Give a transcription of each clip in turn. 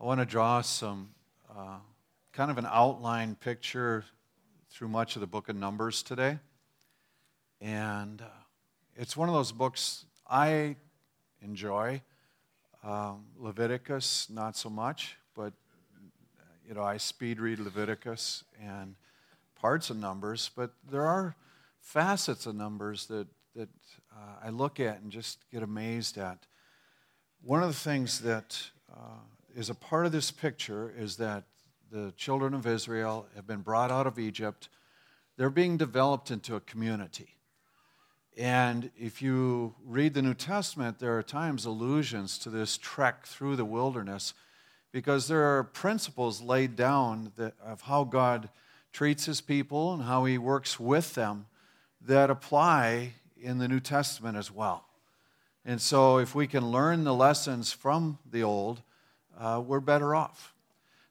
I want to draw some uh, kind of an outline picture through much of the book of Numbers today. And uh, it's one of those books I enjoy. Um, Leviticus, not so much, but you know, I speed read Leviticus and parts of Numbers, but there are facets of Numbers that, that uh, I look at and just get amazed at. One of the things that uh, is a part of this picture is that the children of Israel have been brought out of Egypt. They're being developed into a community. And if you read the New Testament, there are times allusions to this trek through the wilderness because there are principles laid down that, of how God treats his people and how he works with them that apply in the New Testament as well. And so, if we can learn the lessons from the old, uh, we're better off.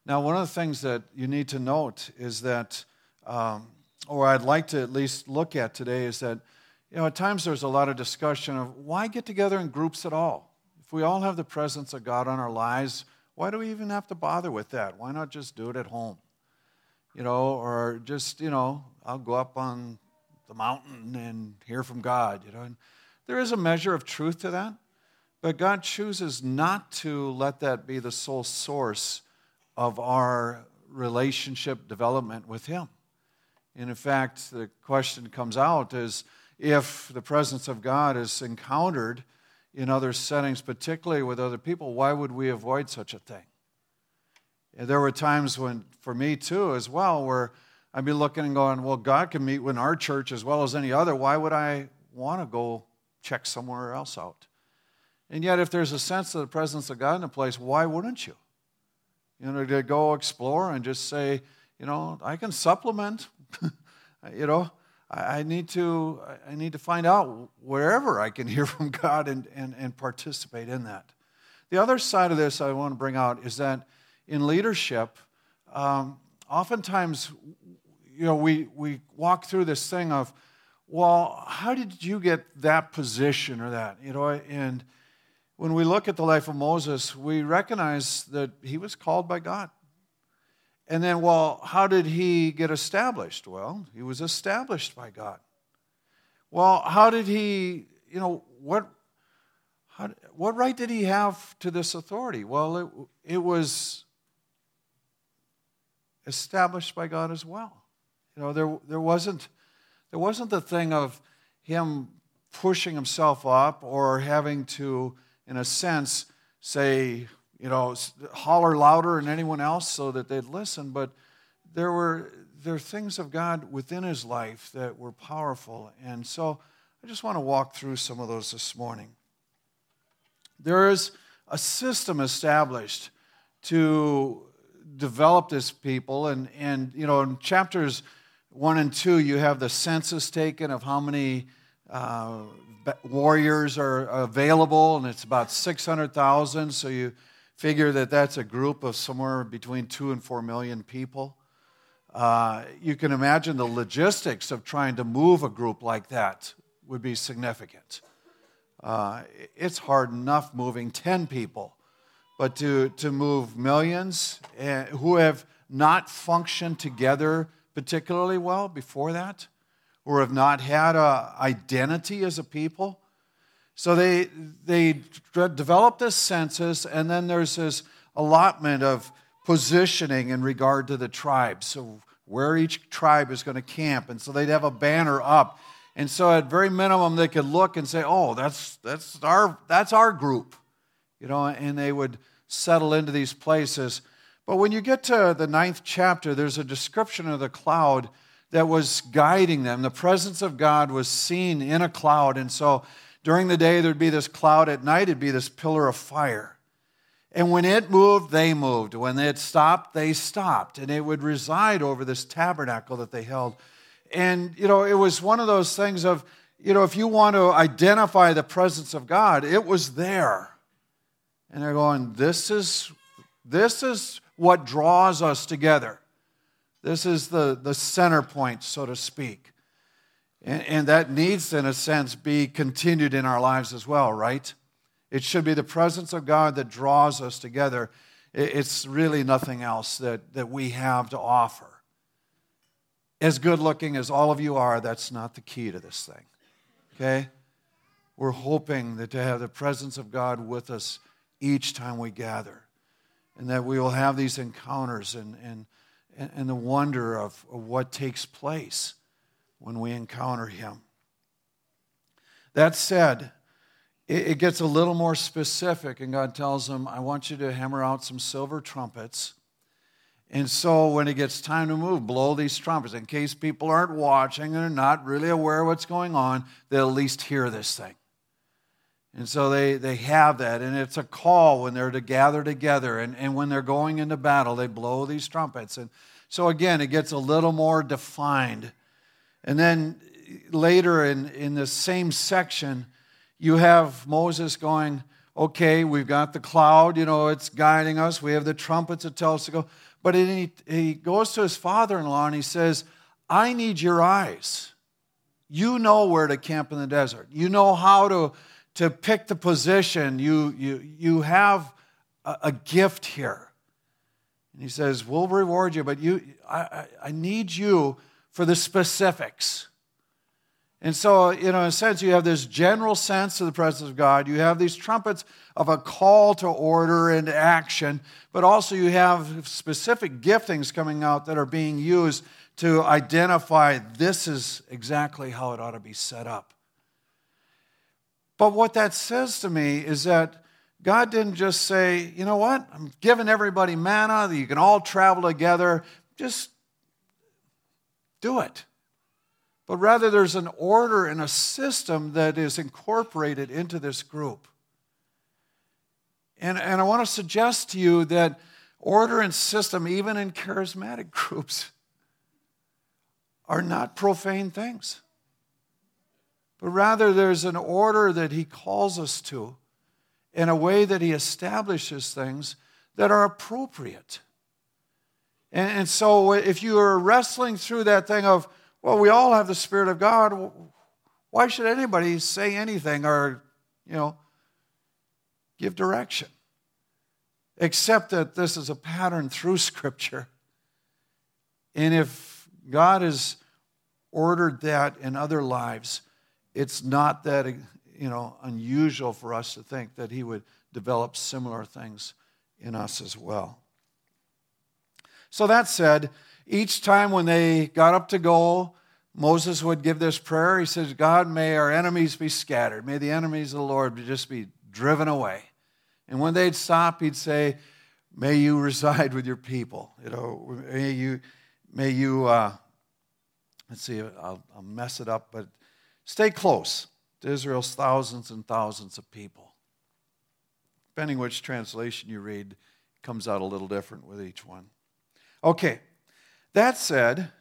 Now, one of the things that you need to note is that, um, or I'd like to at least look at today, is that, you know, at times there's a lot of discussion of why get together in groups at all? If we all have the presence of God on our lives, why do we even have to bother with that? Why not just do it at home? You know, or just, you know, I'll go up on the mountain and hear from God, you know. And there is a measure of truth to that. But God chooses not to let that be the sole source of our relationship development with Him. And in fact, the question comes out is if the presence of God is encountered in other settings, particularly with other people, why would we avoid such a thing? And there were times when, for me too, as well, where I'd be looking and going, well, God can meet in our church as well as any other. Why would I want to go check somewhere else out? And yet, if there's a sense of the presence of God in a place, why wouldn't you? You know, to go explore and just say, you know, I can supplement. you know, I, need to I need to find out wherever I can hear from God and, and, and participate in that. The other side of this I want to bring out is that in leadership, um, oftentimes, you know, we, we walk through this thing of, well, how did you get that position or that? You know, and when we look at the life of Moses, we recognize that he was called by God. And then, well, how did he get established? Well, he was established by God. Well, how did he, you know, what, how, what right did he have to this authority? Well, it, it was established by God as well. You know, there, there, wasn't, there wasn't the thing of him pushing himself up or having to in a sense, say, you know, holler louder than anyone else so that they'd listen. But there were there are things of God within his life that were powerful. And so I just want to walk through some of those this morning. There is a system established to develop this people. And, and you know, in chapters one and two, you have the census taken of how many uh, warriors are available, and it's about 600,000. So you figure that that's a group of somewhere between two and four million people. Uh, you can imagine the logistics of trying to move a group like that would be significant. Uh, it's hard enough moving 10 people, but to, to move millions uh, who have not functioned together particularly well before that, or have not had an identity as a people. So they, they develop this census, and then there's this allotment of positioning in regard to the tribes. So where each tribe is going to camp. And so they'd have a banner up. And so at very minimum, they could look and say, oh, that's, that's, our, that's our group. You know, and they would settle into these places. But when you get to the ninth chapter, there's a description of the cloud that was guiding them. The presence of God was seen in a cloud. And so during the day, there'd be this cloud. At night, it'd be this pillar of fire. And when it moved, they moved. When it stopped, they stopped. And it would reside over this tabernacle that they held. And, you know, it was one of those things of, you know, if you want to identify the presence of God, it was there. And they're going, this is, this is what draws us together. This is the, the center point, so to speak. And, and that needs, in a sense, be continued in our lives as well, right? It should be the presence of God that draws us together. It's really nothing else that, that we have to offer. As good looking as all of you are, that's not the key to this thing. Okay? We're hoping that to have the presence of God with us each time we gather, and that we will have these encounters and, and, and the wonder of, what takes place when we encounter Him. That said, it, gets a little more specific, and God tells him, I want you to hammer out some silver trumpets. And so when it gets time to move, blow these trumpets. In case people aren't watching and are not really aware of what's going on, they'll at least hear this thing. And so they, they have that, and it's a call when they're to gather together. And, and when they're going into battle, they blow these trumpets. And so again, it gets a little more defined. And then later in, in the same section, you have Moses going, okay, we've got the cloud, you know, it's guiding us. We have the trumpets that tell us to go. But he, he goes to his father in law and he says, I need your eyes. You know where to camp in the desert. You know how to, to pick the position. You, you, you have a, a gift here. And he says, We'll reward you, but you, I, I, I need you for the specifics. And so, you know, in a sense, you have this general sense of the presence of God. You have these trumpets of a call to order and action, but also you have specific giftings coming out that are being used to identify this is exactly how it ought to be set up. But what that says to me is that God didn't just say, you know what, I'm giving everybody manna, that you can all travel together, just do it but rather there's an order and a system that is incorporated into this group. And, and I want to suggest to you that order and system, even in charismatic groups, are not profane things. But rather, there's an order that he calls us to in a way that he establishes things that are appropriate. And, and so, if you are wrestling through that thing of, well, we all have the Spirit of God. Why should anybody say anything or, you know, give direction? Except that this is a pattern through Scripture. And if God has ordered that in other lives, it's not that you know unusual for us to think that He would develop similar things in us as well. So that said, each time when they got up to go, Moses would give this prayer. He says, God, may our enemies be scattered. May the enemies of the Lord just be driven away. And when they'd stop, he'd say, May you reside with your people. You know, may you, may you uh, let's see, I'll, I'll mess it up, but stay close to Israel's thousands and thousands of people. Depending which translation you read, comes out a little different with each one. Okay, that said,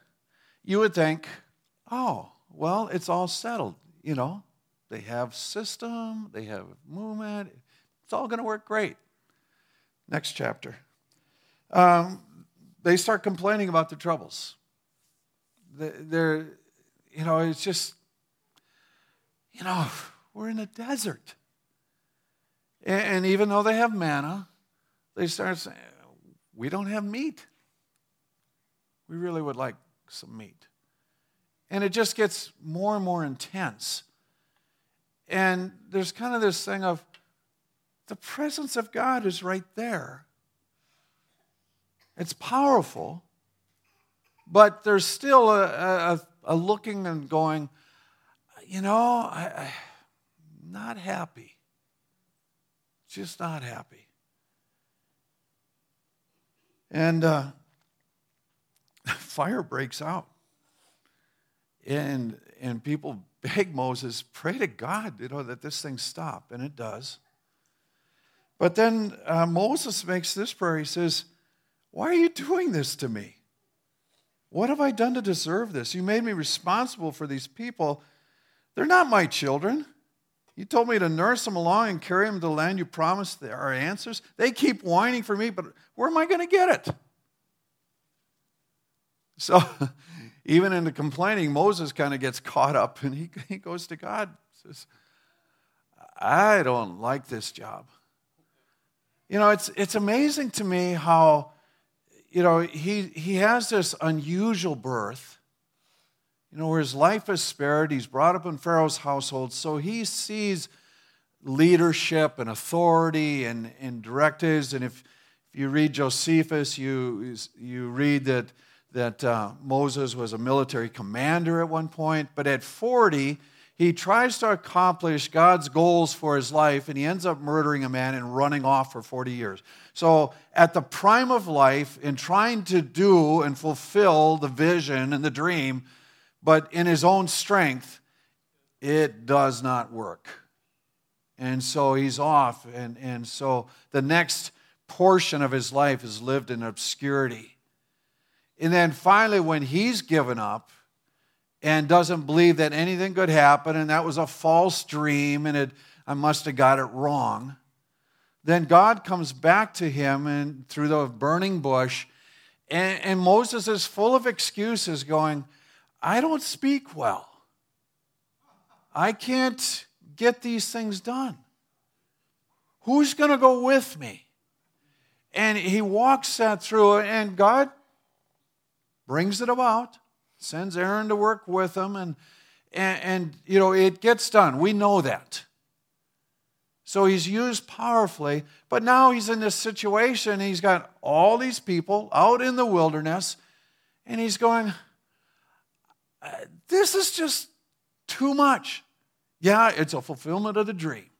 you would think, oh, well, it's all settled. You know, they have system, they have movement. It's all going to work great. Next chapter. Um, they start complaining about the troubles. They're, you know, it's just, you know, we're in a desert. And even though they have manna, they start saying, we don't have meat. We really would like some meat. And it just gets more and more intense. And there's kind of this thing of the presence of God is right there. It's powerful, but there's still a, a, a looking and going, you know, I, am not happy. Just not happy. And uh, fire breaks out. And, and people beg Moses, pray to God, you know, that this thing stop. And it does. But then uh, Moses makes this prayer. He says, Why are you doing this to me? What have I done to deserve this? You made me responsible for these people. They're not my children. You told me to nurse them along and carry them to the land you promised our answers. They keep whining for me, but where am I going to get it? So, even in the complaining, Moses kind of gets caught up and he, he goes to God says, I don't like this job. You know, it's, it's amazing to me how, you know, he, he has this unusual birth, you know, where his life is spared. He's brought up in Pharaoh's household, so he sees leadership and authority and, and directives. And if, if you read Josephus, you, you read that, that uh, Moses was a military commander at one point, but at 40, he tries to accomplish God's goals for his life, and he ends up murdering a man and running off for 40 years. So, at the prime of life, in trying to do and fulfill the vision and the dream, but in his own strength, it does not work. And so he's off. And, and so the next portion of his life is lived in obscurity. And then finally, when he's given up, and doesn't believe that anything could happen and that was a false dream and it, I must have got it wrong. Then God comes back to him and through the burning bush, and, and Moses is full of excuses, going, I don't speak well. I can't get these things done. Who's going to go with me? And he walks that through, and God brings it about sends Aaron to work with him, and, and, and, you know, it gets done. We know that. So he's used powerfully, but now he's in this situation. He's got all these people out in the wilderness, and he's going, uh, This is just too much. Yeah, it's a fulfillment of the dream.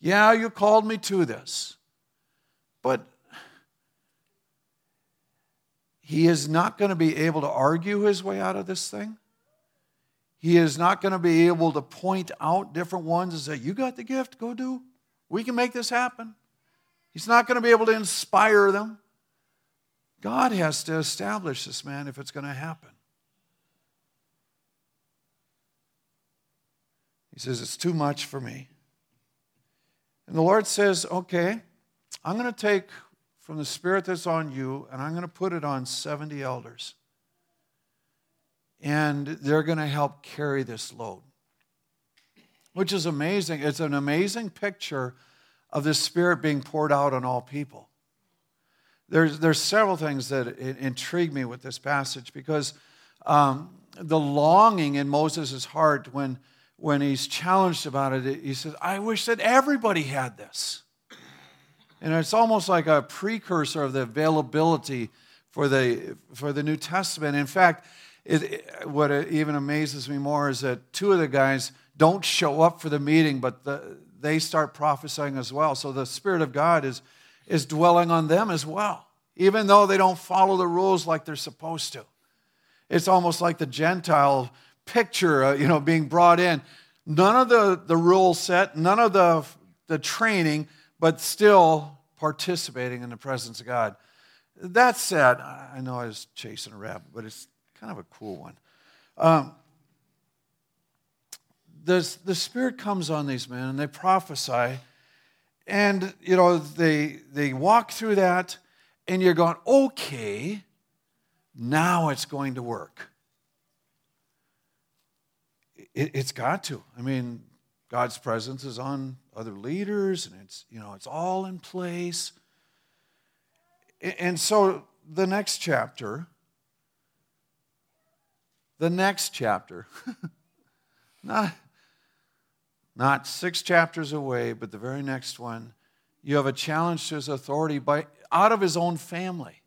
Yeah, you called me to this. But he is not going to be able to argue his way out of this thing. He is not going to be able to point out different ones and say, You got the gift, go do. We can make this happen. He's not going to be able to inspire them. God has to establish this man if it's going to happen. He says, It's too much for me. And the Lord says, Okay, I'm going to take from the Spirit that's on you, and I'm going to put it on 70 elders. And they're going to help carry this load, which is amazing. It's an amazing picture of the Spirit being poured out on all people. There's, there's several things that intrigue me with this passage because um, the longing in Moses' heart when, when he's challenged about it, he says, I wish that everybody had this. And it's almost like a precursor of the availability for the, for the New Testament. In fact, it, what even amazes me more is that two of the guys don't show up for the meeting, but the, they start prophesying as well. So the Spirit of God is, is dwelling on them as well, even though they don't follow the rules like they're supposed to. It's almost like the Gentile picture, uh, you know, being brought in. None of the, the rules set, none of the, the training, but still participating in the presence of God. That said, I know I was chasing a rabbit, but it's kind of a cool one. Um, the, the Spirit comes on these men and they prophesy, and you know they they walk through that, and you're going, okay, now it's going to work. It, it's got to. I mean, God's presence is on other leaders, and it's, you know, it's all in place. And so the next chapter, the next chapter, not, not six chapters away, but the very next one, you have a challenge to his authority by out of his own family.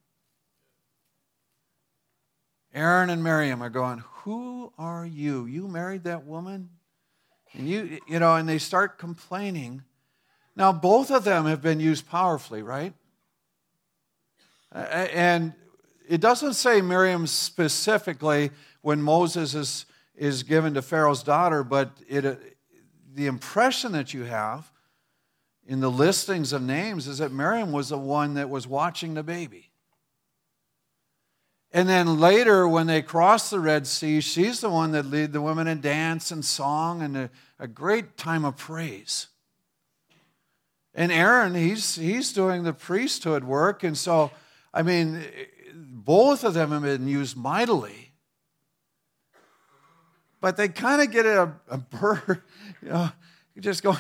Aaron and Miriam are going, Who are you? You married that woman? And you, you know, and they start complaining. Now, both of them have been used powerfully, right? And it doesn't say Miriam specifically when Moses is, is given to Pharaoh's daughter, but it, uh, the impression that you have in the listings of names is that Miriam was the one that was watching the baby. And then later, when they cross the Red Sea, she's the one that lead the women in dance and song and a, a great time of praise. And Aaron, he's, he's doing the priesthood work. And so, I mean, both of them have been used mightily. But they kind of get a, a burr, you know, just go,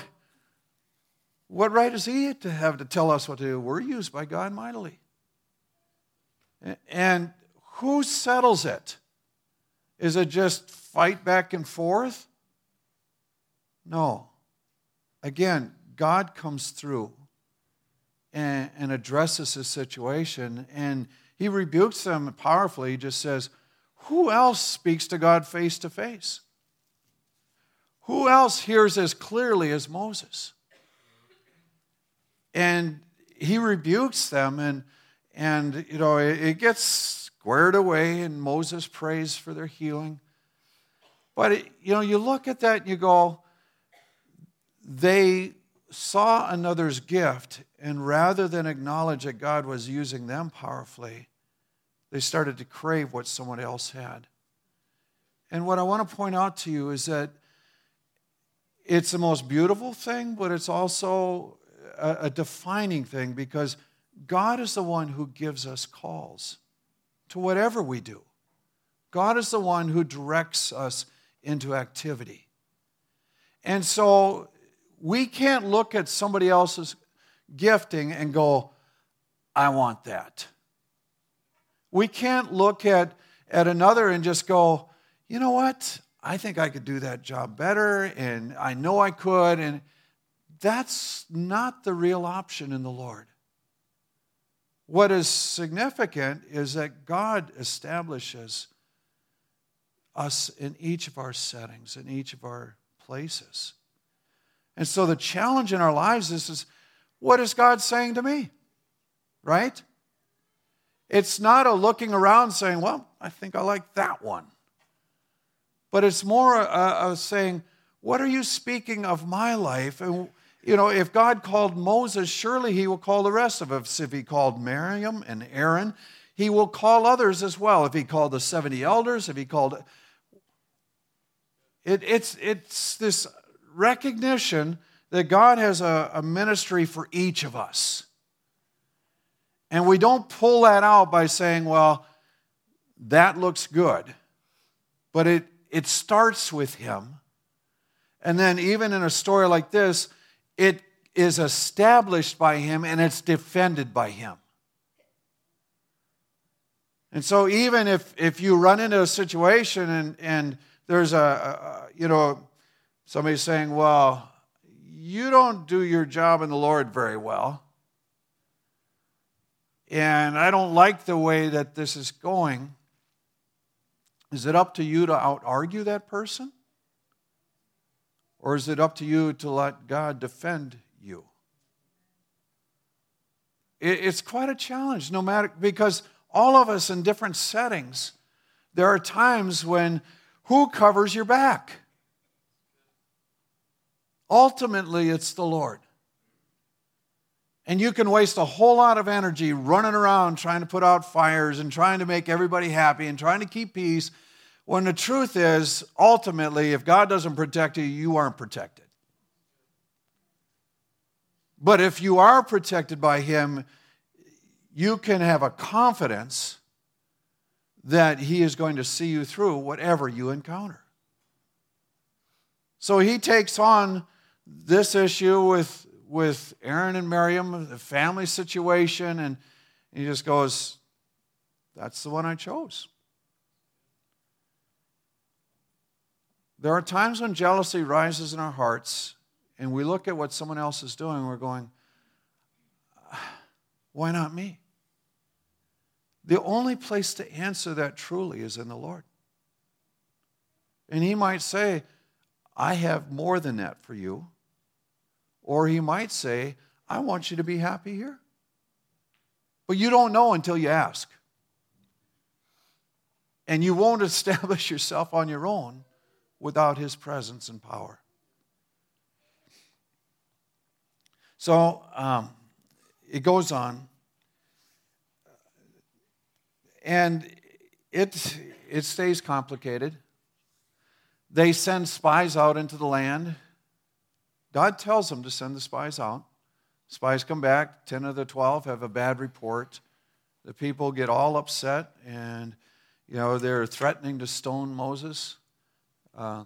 What right does he to have to tell us what to do? We're used by God mightily. And who settles it? Is it just fight back and forth? No. Again, God comes through and, and addresses the situation, and he rebukes them powerfully. He just says, Who else speaks to God face to face? Who else hears as clearly as Moses? And he rebukes them, and, and you know, it, it gets squared away, and Moses prays for their healing. But, it, you know, you look at that and you go, they saw another's gift, and rather than acknowledge that God was using them powerfully, they started to crave what someone else had. And what I want to point out to you is that it's the most beautiful thing, but it's also a, a defining thing because God is the one who gives us calls to whatever we do. God is the one who directs us into activity. And so we can't look at somebody else's gifting and go, I want that. We can't look at, at another and just go, you know what? I think I could do that job better, and I know I could. And that's not the real option in the Lord. What is significant is that God establishes us in each of our settings, in each of our places. And so the challenge in our lives is, is what is God saying to me? Right? It's not a looking around saying, well, I think I like that one. But it's more a saying, what are you speaking of my life? And, you know, if God called Moses, surely he will call the rest of us. If he called Miriam and Aaron, he will call others as well. If he called the 70 elders, if he called. It, it's, it's this recognition that God has a, a ministry for each of us. And we don't pull that out by saying, well, that looks good. But it, it starts with Him. And then, even in a story like this, it is established by Him and it's defended by Him. And so, even if, if you run into a situation and, and there's a, a you know, somebody saying, Well, you don't do your job in the Lord very well. And I don't like the way that this is going. Is it up to you to out argue that person? Or is it up to you to let God defend you? It's quite a challenge, no matter, because all of us in different settings, there are times when who covers your back? Ultimately, it's the Lord. And you can waste a whole lot of energy running around trying to put out fires and trying to make everybody happy and trying to keep peace when the truth is, ultimately, if God doesn't protect you, you aren't protected. But if you are protected by Him, you can have a confidence that He is going to see you through whatever you encounter. So He takes on this issue with, with Aaron and Miriam, the family situation, and he just goes, That's the one I chose. There are times when jealousy rises in our hearts, and we look at what someone else is doing, we're going, ah, Why not me? The only place to answer that truly is in the Lord. And He might say, I have more than that for you. Or he might say, I want you to be happy here. But you don't know until you ask. And you won't establish yourself on your own without his presence and power. So um, it goes on. And it, it stays complicated. They send spies out into the land God tells them to send the spies out. Spies come back, 10 of the 12 have a bad report. The people get all upset and, you know, they're threatening to stone Moses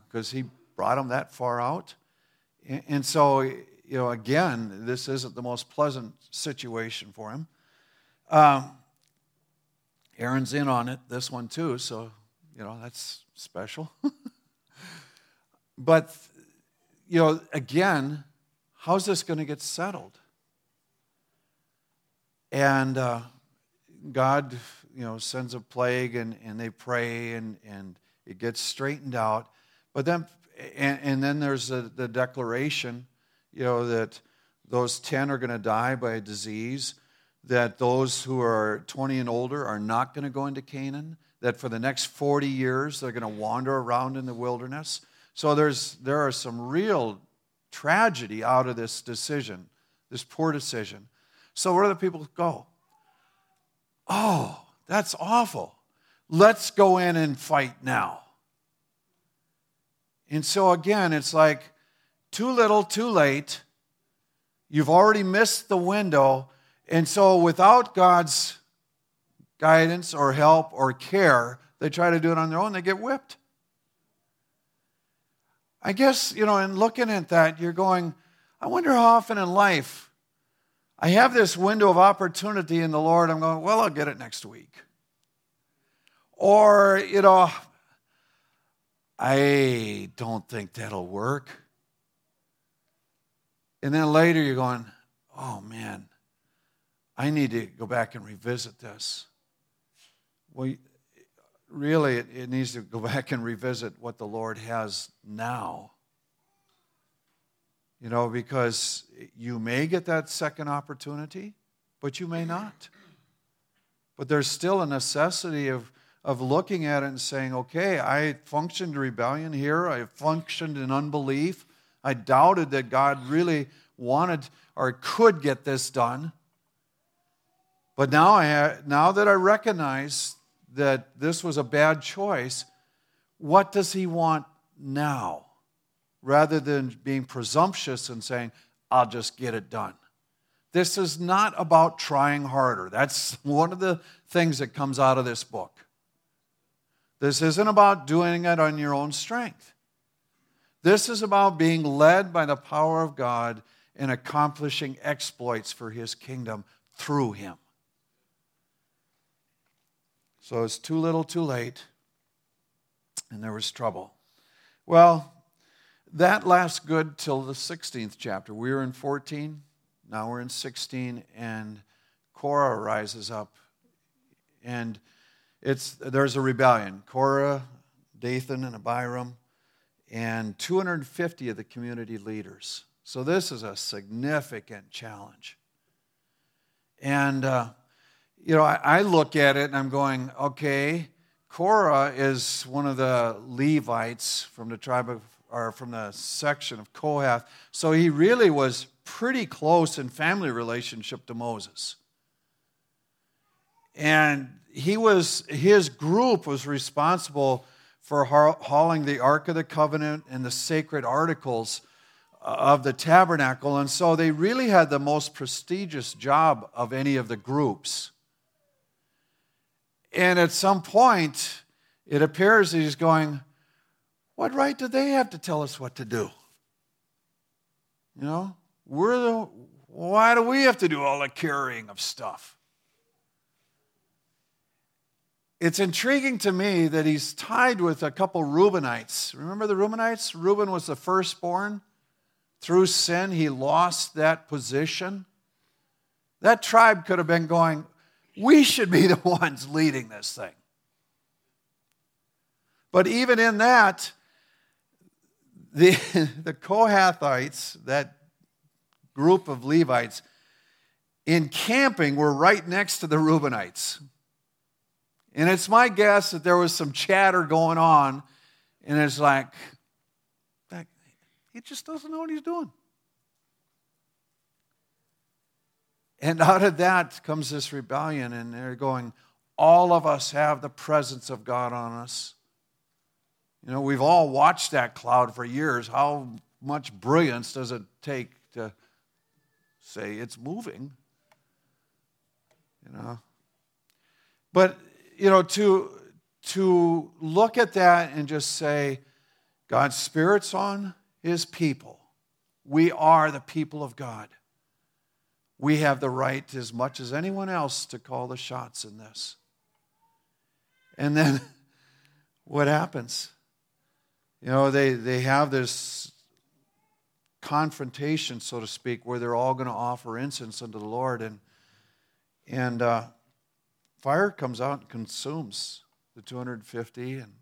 because uh, he brought them that far out. And, and so you know, again, this isn't the most pleasant situation for him. Um, Aaron's in on it, this one too, so, you know, that's special. but, you know, again, how's this going to get settled? And uh, God, you know, sends a plague and, and they pray and, and it gets straightened out. But then, and, and then there's a, the declaration, you know, that those 10 are going to die by disease, that those who are 20 and older are not going to go into Canaan, that for the next 40 years they're going to wander around in the wilderness. So there's, there are some real tragedy out of this decision, this poor decision. So where do the people go? Oh, that's awful. Let's go in and fight now. And so again, it's like too little, too late. You've already missed the window. And so without God's guidance or help or care, they try to do it on their own, they get whipped. I guess, you know, in looking at that, you're going, I wonder how often in life I have this window of opportunity in the Lord. I'm going, well, I'll get it next week. Or, you know, I don't think that'll work. And then later you're going, oh man, I need to go back and revisit this. Well, really, it, it needs to go back and revisit what the Lord has now. You know, because you may get that second opportunity, but you may not. But there's still a necessity of of looking at it and saying, okay, I functioned rebellion here, I functioned in unbelief, I doubted that God really wanted or could get this done. But now, I now that I recognize that this was a bad choice, what does He want now? Rather than being presumptuous and saying, I'll just get it done. This is not about trying harder. That's one of the things that comes out of this book. This isn't about doing it on your own strength. This is about being led by the power of God in accomplishing exploits for his kingdom through him. So it's too little, too late, and there was trouble. Well, that lasts good till the 16th chapter. We were in 14, now we're in 16, and Korah rises up. And it's, there's a rebellion. Korah, Dathan, and Abiram, and 250 of the community leaders. So this is a significant challenge. And, uh, you know, I, I look at it and I'm going, okay, Korah is one of the Levites from the tribe of, or from the section of Kohath. So he really was pretty close in family relationship to Moses. And he was, his group was responsible for hauling the Ark of the Covenant and the sacred articles uh, of the tabernacle. And so they really had the most prestigious job of any of the groups. And at some point, it appears that he's going, What right do they have to tell us what to do? You know, we're the, why do we have to do all the carrying of stuff? It's intriguing to me that he's tied with a couple Reubenites. Remember the Reubenites? Reuben was the firstborn. Through sin, he lost that position. That tribe could have been going, we should be the ones leading this thing. But even in that, the, the Kohathites, that group of Levites, in camping were right next to the Reubenites. And it's my guess that there was some chatter going on, and it's like, he just doesn't know what he's doing. And out of that comes this rebellion, and they're going, all of us have the presence of God on us. You know, we've all watched that cloud for years. How much brilliance does it take to say it's moving? You know? But you know, to, to look at that and just say, God's Spirit's on his people. We are the people of God. We have the right, as much as anyone else, to call the shots in this. And then what happens? You know, they, they have this confrontation, so to speak, where they're all going to offer incense unto the Lord. And, and uh, fire comes out and consumes the 250. And,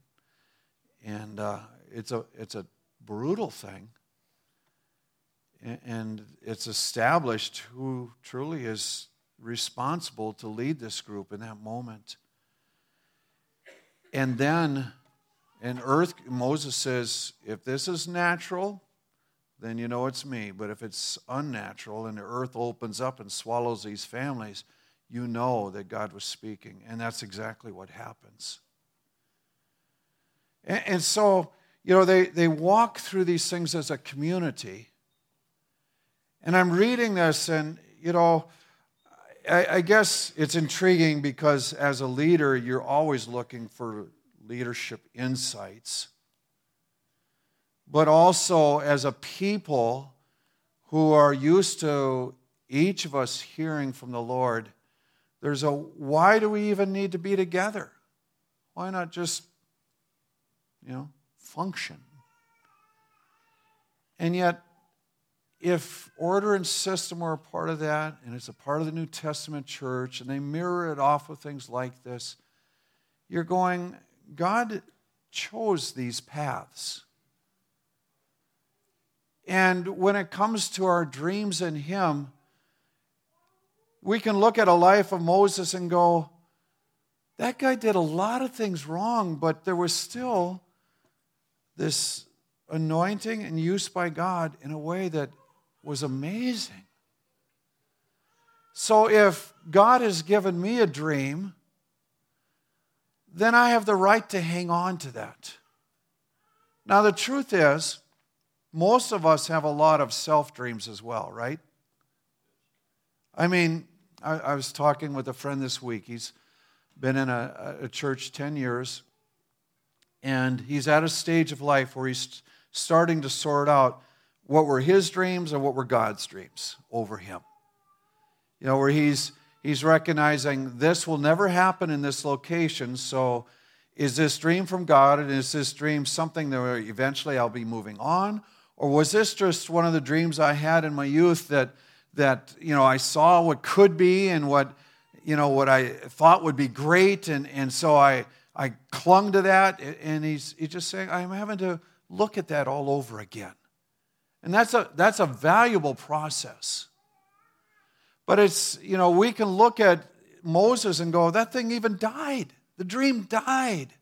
and uh, it's, a, it's a brutal thing. And it's established who truly is responsible to lead this group in that moment. And then in earth, Moses says, if this is natural, then you know it's me. But if it's unnatural and the earth opens up and swallows these families, you know that God was speaking. And that's exactly what happens. And, and so, you know, they, they walk through these things as a community. And I'm reading this, and, you know, I, I guess it's intriguing because as a leader, you're always looking for leadership insights but also as a people who are used to each of us hearing from the Lord, there's a why do we even need to be together? Why not just, you know, function? And yet, if order and system were a part of that, and it's a part of the New Testament church, and they mirror it off with things like this, you're going, God chose these paths. And when it comes to our dreams in Him, we can look at a life of Moses and go, that guy did a lot of things wrong, but there was still this anointing and use by God in a way that was amazing. So if God has given me a dream, then I have the right to hang on to that. Now, the truth is, most of us have a lot of self dreams as well, right? I mean, I, I, was talking with a friend this week. He's been in a, a church 10 years, and he's at a stage of life where he's starting to sort out what were his dreams and what were God's dreams over him. You know, where he's he's recognizing this will never happen in this location, so is this dream from God and is this dream something that eventually I'll be moving on or was this just one of the dreams I had in my youth that, that you know, I saw what could be and what, you know, what I thought would be great, and, and so I, I clung to that. And he's, he's just saying, I'm having to look at that all over again. And that's a, that's a valuable process. But it's, you know, we can look at Moses and go, that thing even died. The dream died.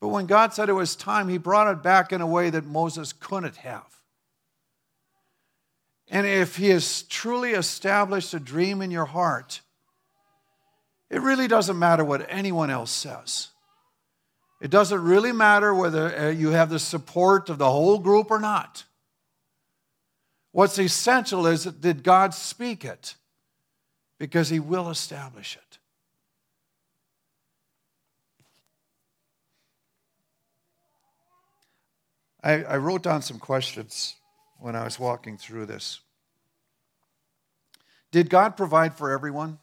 But when God said it was time, He brought it back in a way that Moses couldn't have. And if He has truly established a dream in your heart, it really doesn't matter what anyone else says. It doesn't really matter whether uh, you have the support of the whole group or not. What's essential is that did God speak it? Because He will establish it. I, I wrote down some questions when I was walking through this. Did God provide for everyone?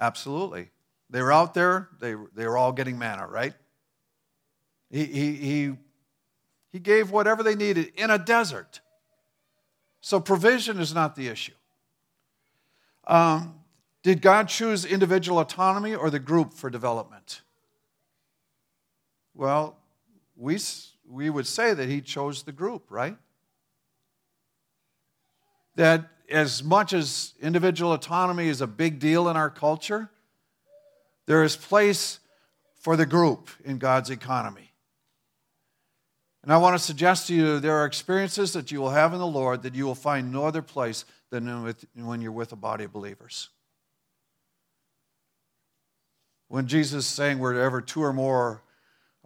Absolutely. They were out there, they, they were all getting manna, right? He, he, he, he gave whatever they needed in a desert. So provision is not the issue. Um, did God choose individual autonomy or the group for development? Well, we, we would say that he chose the group, right? That as much as individual autonomy is a big deal in our culture, there is place for the group in God's economy. And I want to suggest to you there are experiences that you will have in the Lord that you will find no other place than when you're with a body of believers. When Jesus is saying, wherever two or more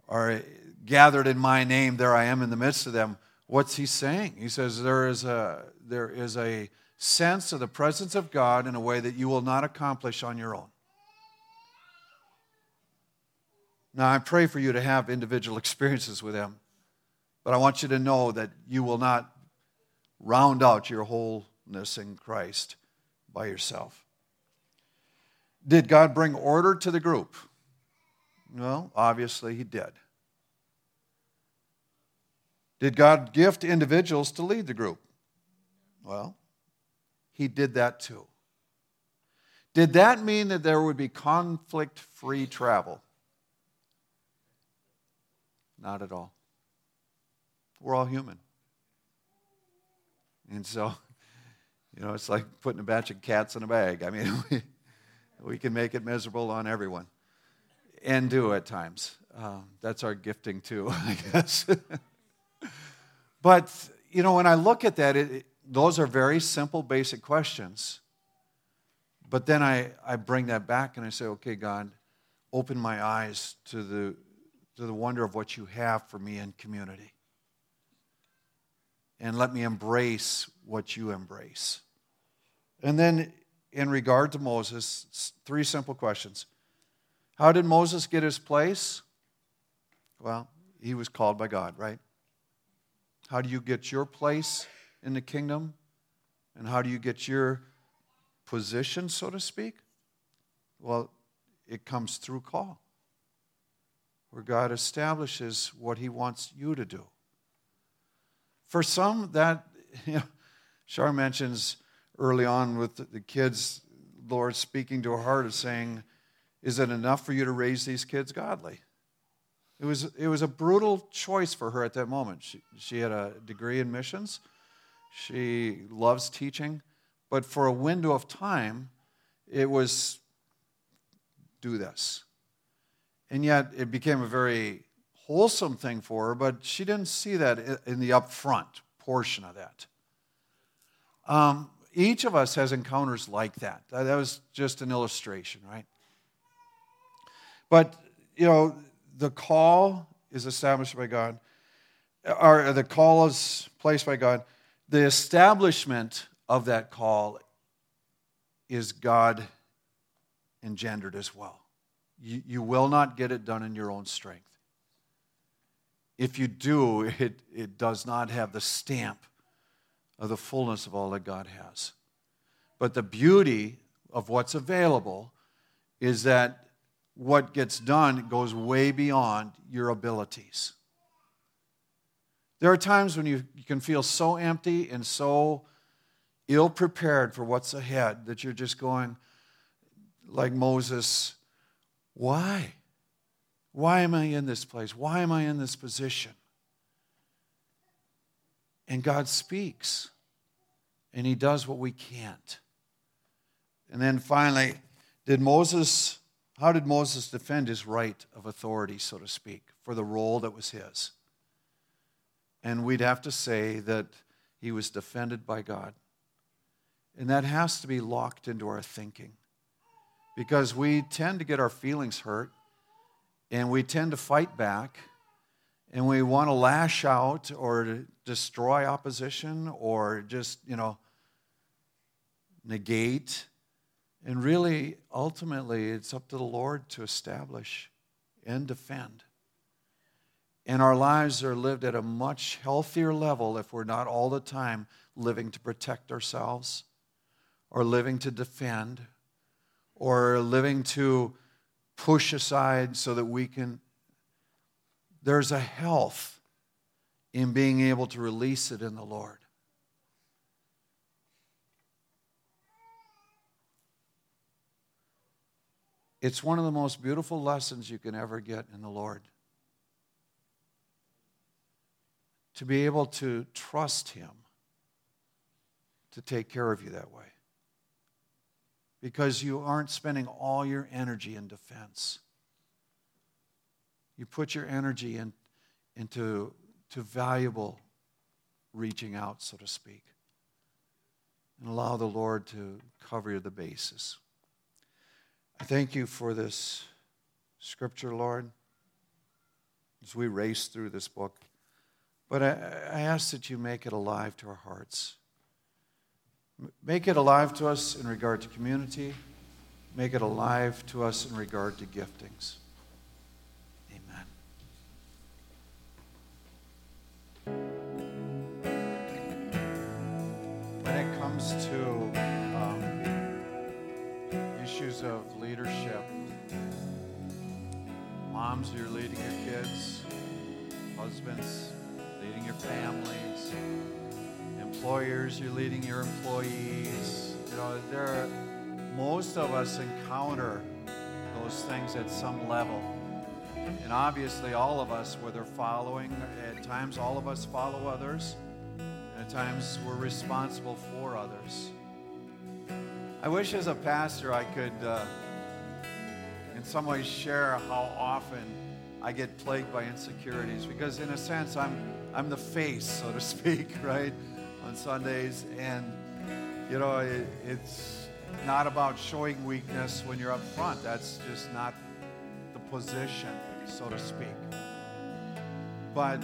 are gathered in my name, there I am in the midst of them. What's he saying? He says there is a, there is a sense of the presence of God in a way that you will not accomplish on your own. Now, I pray for you to have individual experiences with Him. But I want you to know that you will not round out your wholeness in Christ by yourself. Did God bring order to the group? Well, obviously He did. Did God gift individuals to lead the group? Well, He did that too. Did that mean that there would be conflict free travel? Not at all. We're all human. And so, you know, it's like putting a batch of cats in a bag. I mean, we, we can make it miserable on everyone and do at times. Um, that's our gifting too, I guess. but, you know, when I look at that, it, those are very simple, basic questions. But then I, I bring that back and I say, okay, God, open my eyes to the, to the wonder of what you have for me in community. And let me embrace what you embrace. And then, in regard to Moses, three simple questions. How did Moses get his place? Well, he was called by God, right? How do you get your place in the kingdom? And how do you get your position, so to speak? Well, it comes through call, where God establishes what He wants you to do. For some, that, you know, Shar mentions early on with the kids, Lord speaking to her heart of saying, Is it enough for you to raise these kids godly? It was, it was a brutal choice for her at that moment. She, she had a degree in missions. She loves teaching. But for a window of time, it was do this. And yet it became a very wholesome thing for her, but she didn't see that in the upfront portion of that. Um, each of us has encounters like that. That was just an illustration, right? But, you know, the call is established by God, or the call is placed by God. The establishment of that call is God engendered as well. You, you will not get it done in your own strength. If you do, it, it does not have the stamp of the fullness of all that God has. But the beauty of what's available is that what gets done goes way beyond your abilities. There are times when you, you can feel so empty and so ill prepared for what's ahead that you're just going, like Moses, why? Why am I in this place? Why am I in this position? And God speaks, and He does what we can't. And then finally, did Moses, how did Moses defend his right of authority, so to speak, for the role that was his? And we'd have to say that he was defended by God. And that has to be locked into our thinking because we tend to get our feelings hurt and we tend to fight back and we want to lash out or destroy opposition or just, you know, negate. And really, ultimately, it's up to the Lord to establish and defend. And our lives are lived at a much healthier level if we're not all the time living to protect ourselves or living to defend or living to push aside so that we can. There's a health in being able to release it in the Lord. It's one of the most beautiful lessons you can ever get in the Lord. To be able to trust Him to take care of you that way because you aren't spending all your energy in defense. You put your energy in, into to valuable reaching out, so to speak, and allow the Lord to cover the bases. I thank you for this scripture, Lord, as we race through this book. But I, I ask that you make it alive to our hearts. Make it alive to us in regard to community. Make it alive to us in regard to giftings. Amen. When it comes to of leadership. Moms, you're leading your kids. Husbands, leading your families. Employers, you're leading your employees. You know, there are, most of us encounter those things at some level. And obviously, all of us, whether following, at times, all of us follow others, and at times, we're responsible for others. I wish as a pastor I could, uh, in some ways, share how often I get plagued by insecurities because, in a sense, I'm, I'm the face, so to speak, right, on Sundays. And, you know, it, it's not about showing weakness when you're up front. That's just not the position, so to speak. But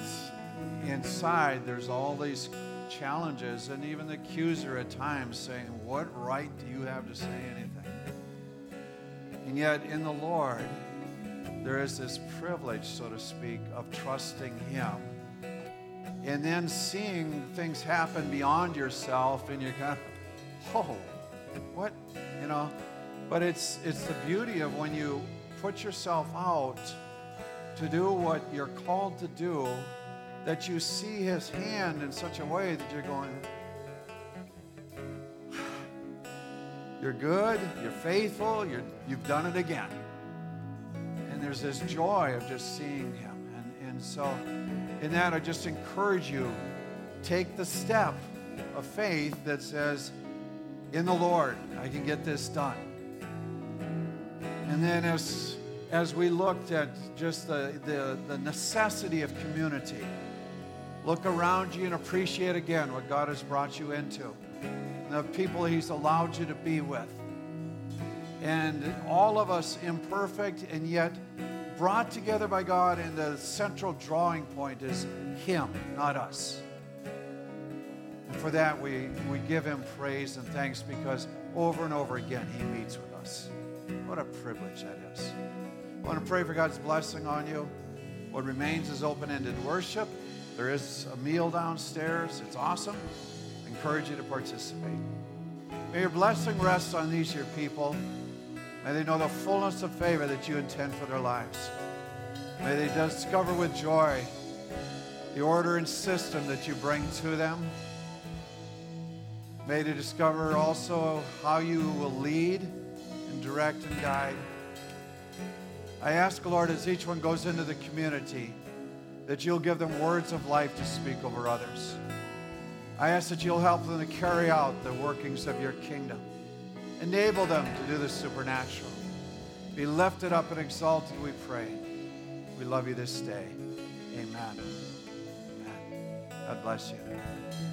inside, there's all these challenges, and even the accuser at times saying, What right do you have to say anything? And yet, in the Lord, there is this privilege, so to speak, of trusting Him. And then seeing things happen beyond yourself, and you're kind of, oh, what? You know? But it's, it's the beauty of when you put yourself out to do what you're called to do that you see his hand in such a way that you're going, you're good, you're faithful, you're, you've done it again. And there's this joy of just seeing him. And, and so, in that, I just encourage you take the step of faith that says, in the Lord, I can get this done. And then as as we looked at just the, the, the necessity of community, Look around you and appreciate again what God has brought you into, the people He's allowed you to be with. And all of us imperfect and yet brought together by God, and the central drawing point is Him, not us. And for that, we, we give Him praise and thanks because over and over again, He meets with us. What a privilege that is. I want to pray for God's blessing on you. What remains is open ended worship. There is a meal downstairs. It's awesome. I encourage you to participate. May your blessing rest on these your people. May they know the fullness of favor that you intend for their lives. May they discover with joy the order and system that you bring to them. May they discover also how you will lead and direct and guide. I ask, Lord, as each one goes into the community, that you'll give them words of life to speak over others. I ask that you'll help them to carry out the workings of your kingdom. Enable them to do the supernatural. Be lifted up and exalted, we pray. We love you this day. Amen. Amen. God bless you.